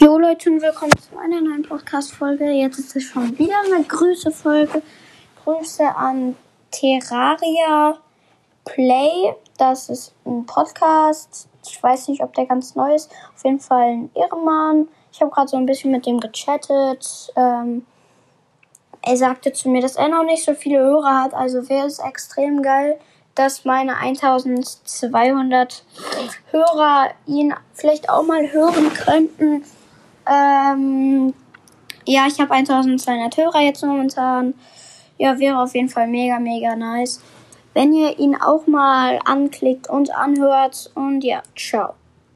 Jo Leute und willkommen zu einer neuen Podcast-Folge. Jetzt ist es schon wieder eine Grüße-Folge. Grüße an Terraria Play. Das ist ein Podcast. Ich weiß nicht, ob der ganz neu ist. Auf jeden Fall ein Ehrenmann. Ich habe gerade so ein bisschen mit dem gechattet. Ähm, er sagte zu mir, dass er noch nicht so viele Hörer hat. Also wäre es extrem geil, dass meine 1200 Hörer ihn vielleicht auch mal hören könnten. Ähm, ja, ich habe 1200 Hörer jetzt momentan. Ja, wäre auf jeden Fall mega, mega nice. Wenn ihr ihn auch mal anklickt und anhört. Und ja, ciao.